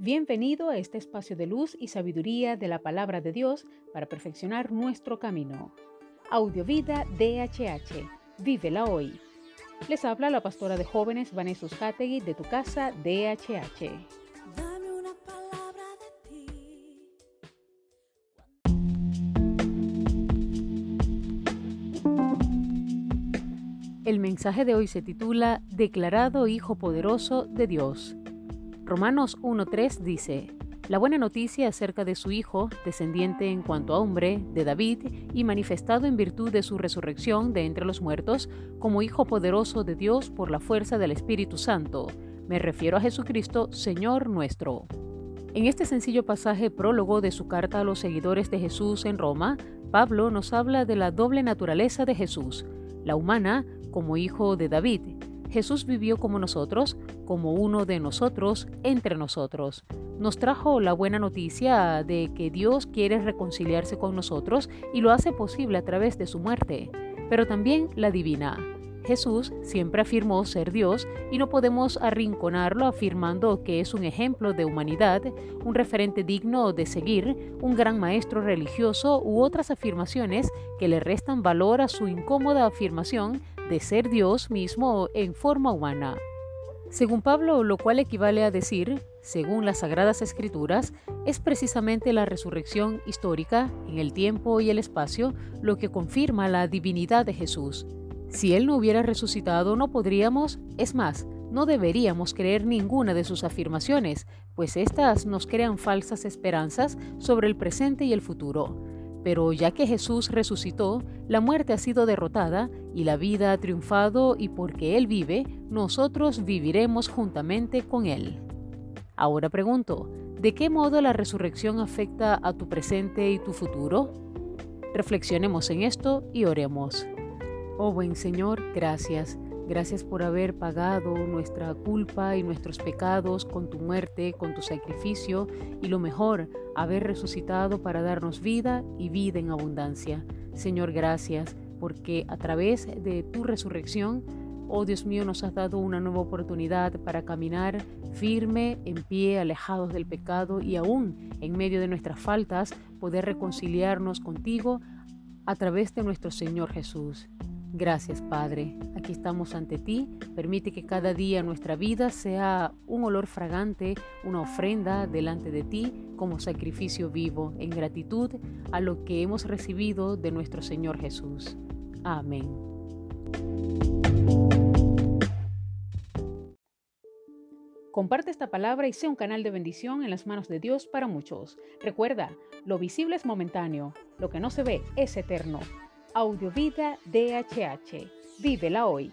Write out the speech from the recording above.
Bienvenido a este espacio de luz y sabiduría de la palabra de Dios para perfeccionar nuestro camino. Audiovida DHH. Vívela hoy. Les habla la pastora de jóvenes Vanessa Hategui de tu casa DHH. Dame una palabra de ti. El mensaje de hoy se titula Declarado Hijo Poderoso de Dios. Romanos 1.3 dice, La buena noticia acerca de su Hijo, descendiente en cuanto a hombre, de David, y manifestado en virtud de su resurrección de entre los muertos, como Hijo poderoso de Dios por la fuerza del Espíritu Santo. Me refiero a Jesucristo, Señor nuestro. En este sencillo pasaje prólogo de su carta a los seguidores de Jesús en Roma, Pablo nos habla de la doble naturaleza de Jesús, la humana como hijo de David. Jesús vivió como nosotros, como uno de nosotros, entre nosotros. Nos trajo la buena noticia de que Dios quiere reconciliarse con nosotros y lo hace posible a través de su muerte, pero también la divina. Jesús siempre afirmó ser Dios y no podemos arrinconarlo afirmando que es un ejemplo de humanidad, un referente digno de seguir, un gran maestro religioso u otras afirmaciones que le restan valor a su incómoda afirmación de ser Dios mismo en forma humana. Según Pablo, lo cual equivale a decir, según las Sagradas Escrituras, es precisamente la resurrección histórica en el tiempo y el espacio lo que confirma la divinidad de Jesús. Si Él no hubiera resucitado, no podríamos, es más, no deberíamos creer ninguna de sus afirmaciones, pues éstas nos crean falsas esperanzas sobre el presente y el futuro. Pero ya que Jesús resucitó, la muerte ha sido derrotada y la vida ha triunfado y porque Él vive, nosotros viviremos juntamente con Él. Ahora pregunto, ¿de qué modo la resurrección afecta a tu presente y tu futuro? Reflexionemos en esto y oremos. Oh buen Señor, gracias. Gracias por haber pagado nuestra culpa y nuestros pecados con tu muerte, con tu sacrificio y lo mejor, haber resucitado para darnos vida y vida en abundancia. Señor, gracias porque a través de tu resurrección, oh Dios mío, nos has dado una nueva oportunidad para caminar firme, en pie, alejados del pecado y aún en medio de nuestras faltas, poder reconciliarnos contigo a través de nuestro Señor Jesús. Gracias, Padre. Aquí estamos ante ti. Permite que cada día nuestra vida sea un olor fragante, una ofrenda delante de ti como sacrificio vivo en gratitud a lo que hemos recibido de nuestro Señor Jesús. Amén. Comparte esta palabra y sea un canal de bendición en las manos de Dios para muchos. Recuerda, lo visible es momentáneo, lo que no se ve es eterno. Audiovida DHH. Vívela hoy.